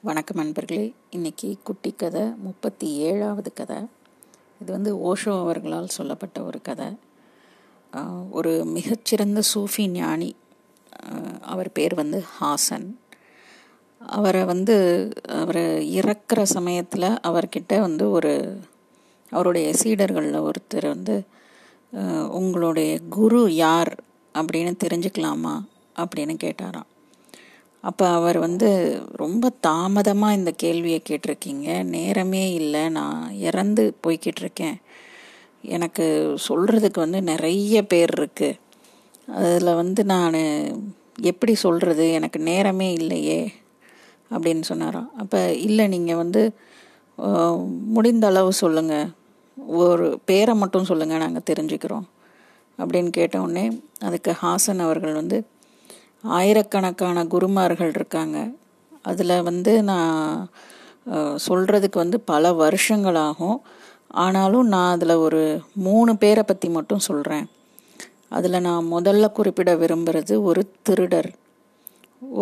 வணக்கம் நண்பர்களே இன்றைக்கி குட்டி கதை முப்பத்தி ஏழாவது கதை. இது வந்து ஓஷோ அவர்களால் சொல்லப்பட்ட ஒரு கதை. ஒரு மிகச்சிறந்த சூஃபி ஞானி அவர் பேர் வந்து ஹாசன். அவரை வந்து அவர் இறக்குற சமயத்தில் அவர்கிட்ட வந்து ஒரு அவருடைய சீடர்களில் ஒருத்தர் வந்து உங்களுடைய குரு யார்? அப்படின்னு தெரிஞ்சுக்கலாமா? அப்படின்னு கேட்டாராம். அப்போ அவர் வந்து ரொம்ப தாமதமாக இந்த கேள்வியை கேட்டிருக்கீங்க. நேரமே இல்லை. நான் இறந்து போய்கிட்டு இருக்கேன். எனக்கு சொல்கிறதுக்கு வந்து நிறைய பேர் இருக்குது அதில் வந்து நான் எப்படி சொல்கிறது எனக்கு நேரமே இல்லையே அப்படின்னு சொன்னாராம் அப்போ இல்லை நீங்கள் வந்து முடிந்த அளவு சொல்லுங்கள் ஒரு பேரை மட்டும் சொல்லுங்கள் நாங்கள் தெரிஞ்சுக்கிறோம் அப்படின்னு கேட்டவுடனே அதுக்கு ஹாசன் அவர்கள் வந்து ஆயிரக்கணக்கான குருமார்கள் இருக்காங்க. அதில் வந்து நான் சொல்கிறதுக்கு வந்து பல வருஷங்கள் ஆகும் ஆனாலும் நான் அதில் ஒரு மூணு பேரை பற்றி மட்டும் சொல்கிறேன் அதில் நான் முதல்ல குறிப்பிட விரும்புகிறது ஒரு திருடர்.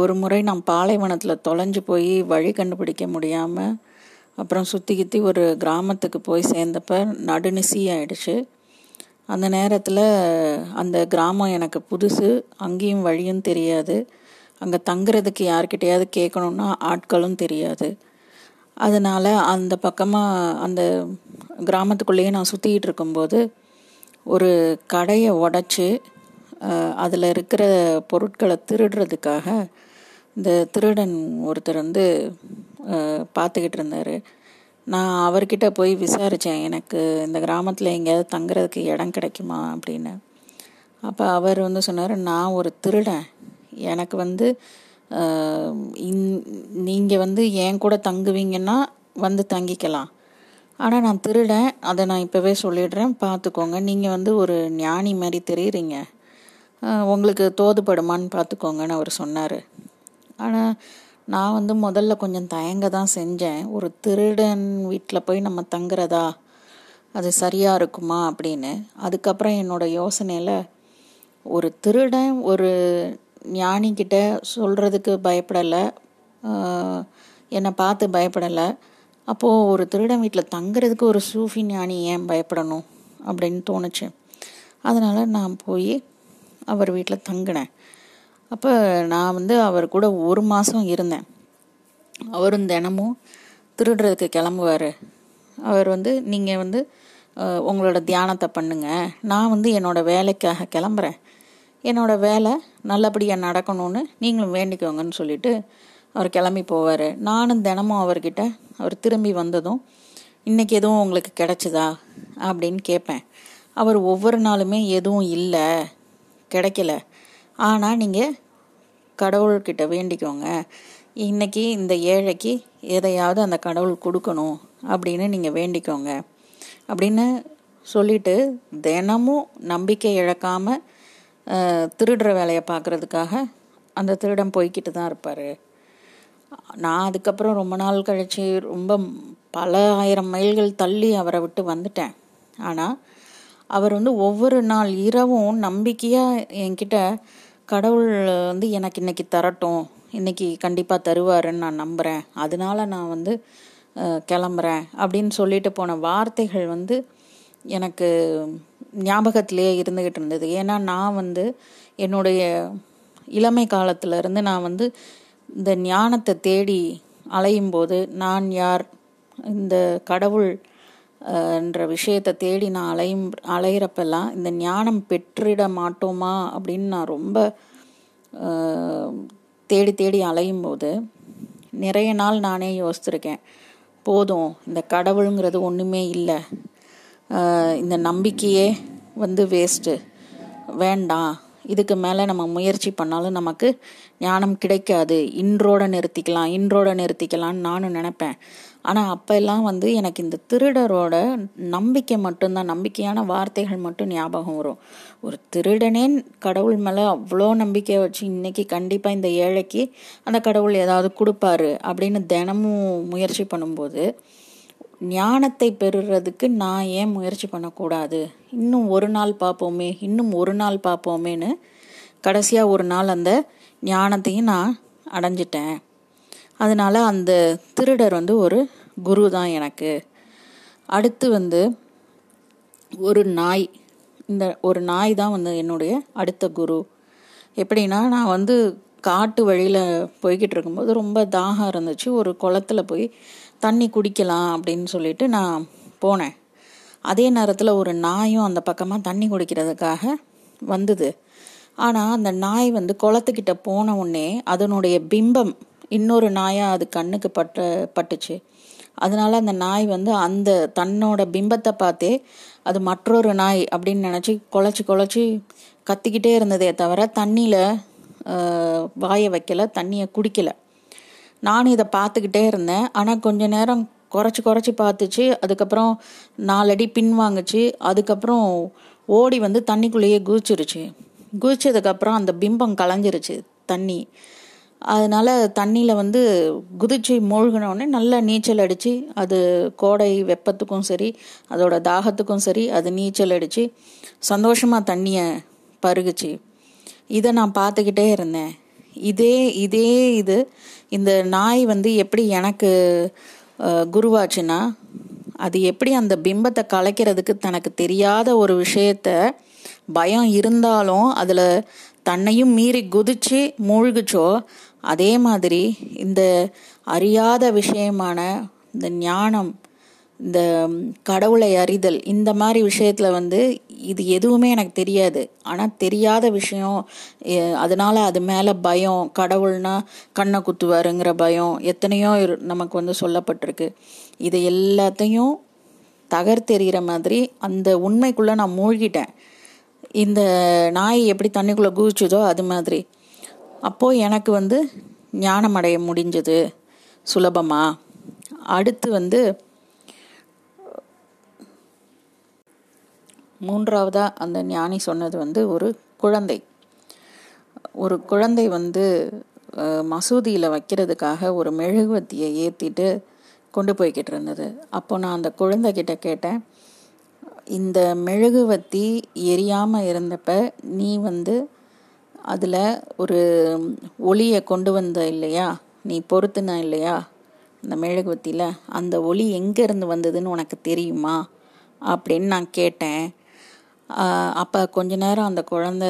ஒரு முறை நான் பாலைவனத்தில் தொலைஞ்சு போய் வழி கண்டுபிடிக்க முடியாமல் அப்புறம் சுற்றி கித்தி ஒரு கிராமத்துக்கு போய் சேர்ந்தப்ப நடுநிசி ஆயிடுச்சு. அந்த நேரத்தில் அந்த கிராமம் எனக்கு புதுசு அங்கேயும் வழியும் தெரியாது. அங்கே தங்குறதுக்கு யார்கிட்டையாவது கேட்கணுன்னா ஆட்களும் தெரியாது. அதனால் அந்த பக்கமாக அந்த கிராமத்துக்குள்ளேயே நான் சுற்றிக்கிட்டு இருக்கும்போது ஒரு கடையை உடச்சி அதில் இருக்கிற பொருட்களை திருடுறதுக்காக இந்த திருடன் ஒருத்தர் வந்து பார்த்துக்கிட்டு இருந்தார். நான் அவர்கிட்ட போய் விசாரித்தேன் எனக்கு இந்த கிராமத்தில் எங்கேயாவது தங்குறதுக்கு இடம் கிடைக்குமா அப்படின்னு. அப்போ அவர் வந்து சொன்னார் நான் ஒரு திருடன். எனக்கு வந்து நீங்கள் வந்து என் கூட தங்குவீங்கன்னா வந்து தங்கிக்கலாம். ஆனால் நான் திருடன் அதை நான் இப்போவே சொல்லிடுறேன் பார்த்துக்கோங்க நீங்கள் வந்து ஒரு ஞானி மாதிரி தெரியுறீங்க. உங்களுக்கு தோதுப்படுமான்னு பார்த்துக்கோங்கன்னு அவர் சொன்னார். ஆனால் நான் வந்து முதல்ல கொஞ்சம் தயங்க தான் செஞ்சேன். ஒரு திருடன் வீட்டில் போய் நம்ம தங்குறதா? அது சரியாக இருக்குமா? அப்படின்னு. அதுக்கப்புறம் என்னோட யோசனையில் ஒரு திருடன் ஒரு ஞானிக்கிட்ட சொல்கிறதுக்கு பயப்படலை. என்னை பார்த்து பயப்படலை. அப்போது ஒரு திருடன் வீட்டில் தங்குறதுக்கு ஒரு சூஃபி ஞானி ஏன் பயப்படணும்? அப்படின்னு தோணுச்சு. அதனால் நான் போய் அவர் வீட்டில் தங்கினேன். அப்போ நான் வந்து அவர் கூட ஒரு மாதம் இருந்தேன். அவரும் தினமும் திருடுறதுக்கு கிளம்புவார். அவர் வந்து நீங்கள் வந்து உங்களோட தியானத்தை பண்ணுங்க. நான் வந்து என்னோட வேலைக்காக கிளம்புறேன். என்னோடய வேலை நல்லபடியாக நடக்கணும்னு நீங்களும் வேண்டிக்கோங்கன்னு சொல்லிட்டு அவர் கிளம்பி போவார். நானும் தினமும் அவர்கிட்ட அவர் திரும்பி வந்ததும் இன்றைக்கி எதுவும் உங்களுக்கு கிடைச்சதா? அப்படின்னு கேட்பேன். அவர் ஒவ்வொரு நாளுமே எதுவும் இல்லை கிடைக்கல. ஆனால் நீங்கள் கடவுள்கிட்ட வேண்டிக்கோங்க. இன்னைக்கு இந்த ஏழைக்கு எதையாவது அந்த கடவுள் கொடுக்கணும் அப்படின்னு நீங்கள் வேண்டிக்கோங்க. அப்படின்னு சொல்லிட்டு தினமும் நம்பிக்கை இழக்காமல் திருடுற வேலையை பார்க்கறதுக்காக அந்த திருடன் போய்கிட்டு தான் இருப்பார். நான் அதுக்கப்புறம் ரொம்ப நாள் கழிச்சு ரொம்ப பல ஆயிரம் மைல்கள் தள்ளி அவரை விட்டு வந்துட்டேன். ஆனால் அவர் வந்து ஒவ்வொரு நாள் இரவும் நம்பிக்கையாக என்கிட்ட கடவுள் வந்து எனக்கு இன்னைக்கு தரட்டும். இன்னைக்கு கண்டிப்பாக தருவாருன்னு நான் நம்புகிறேன் அதனால நான் வந்து கிளம்புறேன். அப்படின்னு சொல்லிட்டு போன வார்த்தைகள் வந்து எனக்கு ஞாபகத்திலேயே இருந்துகிட்டு இருந்தது. ஏன்னா நான் வந்து என்னுடைய இளமை காலத்திலேருந்து நான் வந்து இந்த ஞானத்தை தேடி அலையும் போது நான் யார்? இந்த கடவுள் என்ற விஷயத்தை தேடி நான் அலையும் அலையிறப்பெல்லாம் இந்த ஞானம் பெற்றிட மாட்டோமா அப்படின்னு நான் ரொம்ப தேடி தேடி அலையும் போது நிறைய நாள் நானே யோசிச்சிருக்கேன். போதும் இந்த கடவுளுங்கிறது ஒன்றுமே இல்லை. இந்த நம்பிக்கையே வந்து வேஸ்ட்டு வேண்டாம். இதுக்கு மேலே நம்ம முயற்சி பண்ணாலும் நமக்கு ஞானம் கிடைக்காது. இன்றோட நிறுத்திக்கலாம் இன்றோட நிறுத்திக்கலாம்னு நானும் நினைப்பேன். ஆனால் அப்போல்லாம் வந்து எனக்கு இந்த திருடரோட நம்பிக்கை மட்டும்தான் நம்பிக்கையான வார்த்தைகள் மட்டும் ஞாபகம் வரும். ஒரு திருடனே கடவுள் மேலே அவ்வளோ நம்பிக்கையை வச்சு இன்னைக்கு கண்டிப்பாக இந்த ஏழைக்கு அந்த கடவுள் ஏதாவது கொடுப்பாரு அப்படின்னு தினமும் முயற்சி பண்ணும்போது ஞானத்தை பெறுறதுக்கு நான் ஏன் முயற்சி பண்ணக்கூடாது? இன்னும் ஒரு நாள் பார்ப்போமே இன்னும் ஒரு நாள் பார்ப்போமேன்னு கடைசியாக ஒரு நாள் அந்த ஞானத்தையும் நான் அடைஞ்சிட்டேன். அதனால் அந்த திருடர் வந்து ஒரு குரு தான் எனக்கு. அடுத்து வந்து ஒரு நாய். இந்த ஒரு நாய் தான் வந்து என்னுடைய அடுத்த குரு. எப்படின்னா நான் வந்து காட்டு வழியில் போய்கிட்டு இருக்கும்போது ரொம்ப தாகம் இருந்துச்சு. ஒரு குளத்துல போய் தண்ணி குடிக்கலாம் அப்படின்னு சொல்லிட்டு நான் போனேன். அதே நேரத்தில் ஒரு நாயும் அந்த பக்கமாக தண்ணி குடிக்கிறதுக்காக வந்தது. ஆனால் அந்த நாய் வந்து குளத்துக்கிட்ட போன உடனே அதனுடைய பிம்பம் இன்னொரு நாயாக அது கண்ணுக்கு பட்ட பட்டுச்சு. அதனால அந்த நாய் வந்து அந்த தன்னோட பிம்பத்தை பார்த்தே அது மற்றொரு நாய் அப்படின்னு நினச்சி குழச்சி குழச்சி கத்திக்கிட்டே இருந்ததே தவிர தண்ணியில் வாயை வைக்கல தண்ணியை குடிக்கலை. நானும் இதை பார்த்துக்கிட்டே இருந்தேன். ஆனால் கொஞ்ச நேரம் குறைச்சி குறைச்சி பார்த்துச்சு. அதுக்கப்புறம் நாலடி பின் வாங்குச்சு. அதுக்கப்புறம் ஓடி வந்து தண்ணிக்குள்ளேயே குதிச்சிருச்சு. குதிச்சதுக்கப்புறம் அந்த பிம்பம் கலைஞ்சிருச்சு தண்ணி. அதனால தண்ணியில் வந்து குதிச்சு மூழ்கினோடனே நல்லா நீச்சல் அடித்து அது கோடை வெப்பத்துக்கும் சரி அதோட தாகத்துக்கும் சரி அது நீச்சல் அடித்து சந்தோஷமாக தண்ணியை பருகுச்சு. இதை நான் பார்த்துக்கிட்டே இருந்தேன். இதே இதே இது இந்த நாய் வந்து எப்படி எனக்கு குருவாச்சுன்னா அது எப்படி அந்த பிம்பத்தை கலைக்கிறதுக்கு தனக்கு தெரியாத ஒரு விஷயத்த பயம் இருந்தாலும் அதில் தன்னையும் மீறி குதிச்சு மூழ்குச்சோ அதே மாதிரி இந்த அறியாத விஷயமான இந்த ஞானம் இந்த கடவுளை அறிதல் இந்த மாதிரி விஷயத்தில் வந்து இது எதுவுமே எனக்கு தெரியாது. ஆனால் தெரியாத விஷயம் அதனால் அது மேலே பயம் கடவுள்னா கண்ணை குத்துவாருங்கிற பயம் எத்தனையோ நமக்கு வந்து சொல்லப்பட்டிருக்கு. இது எல்லாத்தையும் தகர்த்தெறிகிற மாதிரி அந்த உண்மைக்குள்ளே நான் மூழ்கிட்டேன். இந்த நாய் எப்படி தண்ணிக்குள்ளே குதிச்சுதோ அது மாதிரி. அப்போது எனக்கு வந்து ஞானம் அடைய முடிஞ்சது. சுலபமாக அடுத்து வந்து மூன்றாவதாக அந்த ஞானி சொன்னது வந்து ஒரு குழந்தை. ஒரு குழந்தை வந்து மசூதியில் வைக்கிறதுக்காக ஒரு மெழுகுவத்தியை ஏற்றிட்டு கொண்டு போய்கிட்டு இருந்தது. அப்போ நான் அந்த குழந்தைகிட்ட கேட்டேன் இந்த மெழுகுவத்தி எரியாமல் இருந்தப்ப நீ வந்து அதில் ஒரு ஒளியை கொண்டு வந்த இல்லையா? நீ பொருத்துன இல்லையா இந்த மெழுகுவத்தியில் அந்த ஒளி எங்கேருந்து வந்ததுன்னு உனக்கு தெரியுமா? அப்படின்னு நான் கேட்டேன். அப்போ கொஞ்ச நேரம் அந்த குழந்த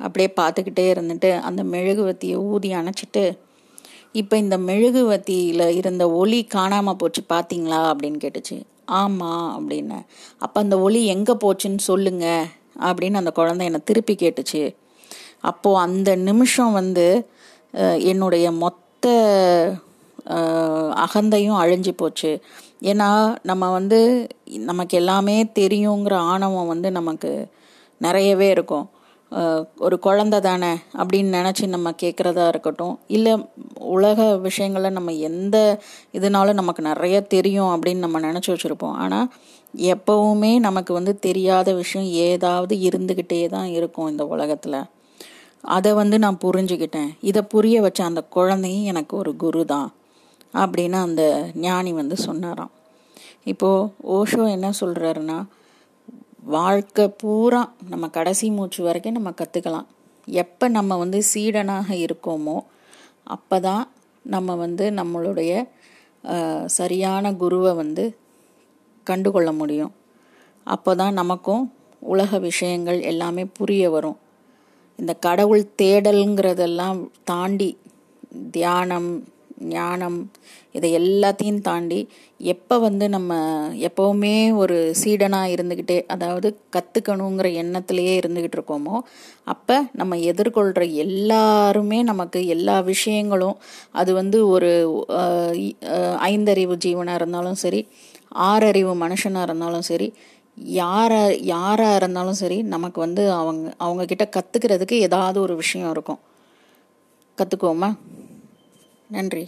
அப்படியே பார்த்துக்கிட்டே இருந்துட்டு அந்த மெழுகுவத்தியை ஊதி அணைச்சிட்டு இப்போ இந்த மெழுகுவத்தியில் இருந்த ஒளி காணாமல் போச்சு பார்த்தீங்களா அப்படின்னு கேட்டுச்சு. ஆமாம் அப்படின்னு. அப்போ அந்த ஒளி எங்கே போச்சுன்னு சொல்லுங்க அப்படின்னு அந்த குழந்தை என்னை திருப்பி கேட்டுச்சு. அப்போது அந்த நிமிஷம் வந்து என்னுடைய மொத்த அகந்தையும் அழிஞ்சு போச்சு. ஏன்னா நம்ம வந்து நமக்கு எல்லாமே தெரியுங்கிற ஆணவம் வந்து நமக்கு நிறையவே இருக்கும். ஒரு குழந்த தானே அப்படின்னு நினச்சி நம்ம கேட்குறதா இருக்கட்டும் இல்லை உலக விஷயங்களில் நம்ம எந்த இதனாலும் நமக்கு நிறைய தெரியும் அப்படின்னு நம்ம நினச்சி வச்சுருப்போம். ஆனால் எப்போவுமே நமக்கு வந்து தெரியாத விஷயம் ஏதாவது இருந்துக்கிட்டே தான் இருக்கும் இந்த உலகத்தில். அதை வந்து நான் புரிஞ்சுக்கிட்டேன். இதை புரிய வச்ச அந்த குழந்தையும் எனக்கு ஒரு குரு தான். அப்படின்னு அந்த ஞானி வந்து சொன்னாராம். இப்போது ஓஷோ என்ன சொல்கிறாருன்னா வாழ்க்கை பூரா நம்ம கடைசி மூச்சு வரைக்கும் நம்ம கற்றுக்கலாம் எப்போ நம்ம வந்து சீடனாக இருக்கோமோ அப்போ தான் நம்ம வந்து நம்மளுடைய சரியான குருவை வந்து கண்டுகொள்ள முடியும். அப்போ தான் நமக்கும் உலக விஷயங்கள் எல்லாமே புரிய வரும். இந்த கடவுள் தேடலுங்கிறதெல்லாம் தாண்டி தியானம் ஞானம் இதை எல்லாத்தையும் தாண்டி எப்போ வந்து நம்ம எப்போவுமே ஒரு சீடனாக இருந்துக்கிட்டே அதாவது கற்றுக்கணுங்கிற எண்ணத்திலேயே இருந்துக்கிட்டு இருக்கோமோ அப்போ நம்ம எதிர்கொள்கிற எல்லாருமே நமக்கு எல்லா விஷயங்களும் அது வந்து ஒரு ஐந்தறிவு ஜீவனாக இருந்தாலும் சரி ஆறறிவு மனுஷனாக இருந்தாலும் சரி யாரை யாராக இருந்தாலும் சரி நமக்கு வந்து அவங்க அவங்கக்கிட்ட கற்றுக்கிறதுக்கு ஏதாவது ஒரு விஷயம் இருக்கும். கற்றுக்குவோமா நன்றி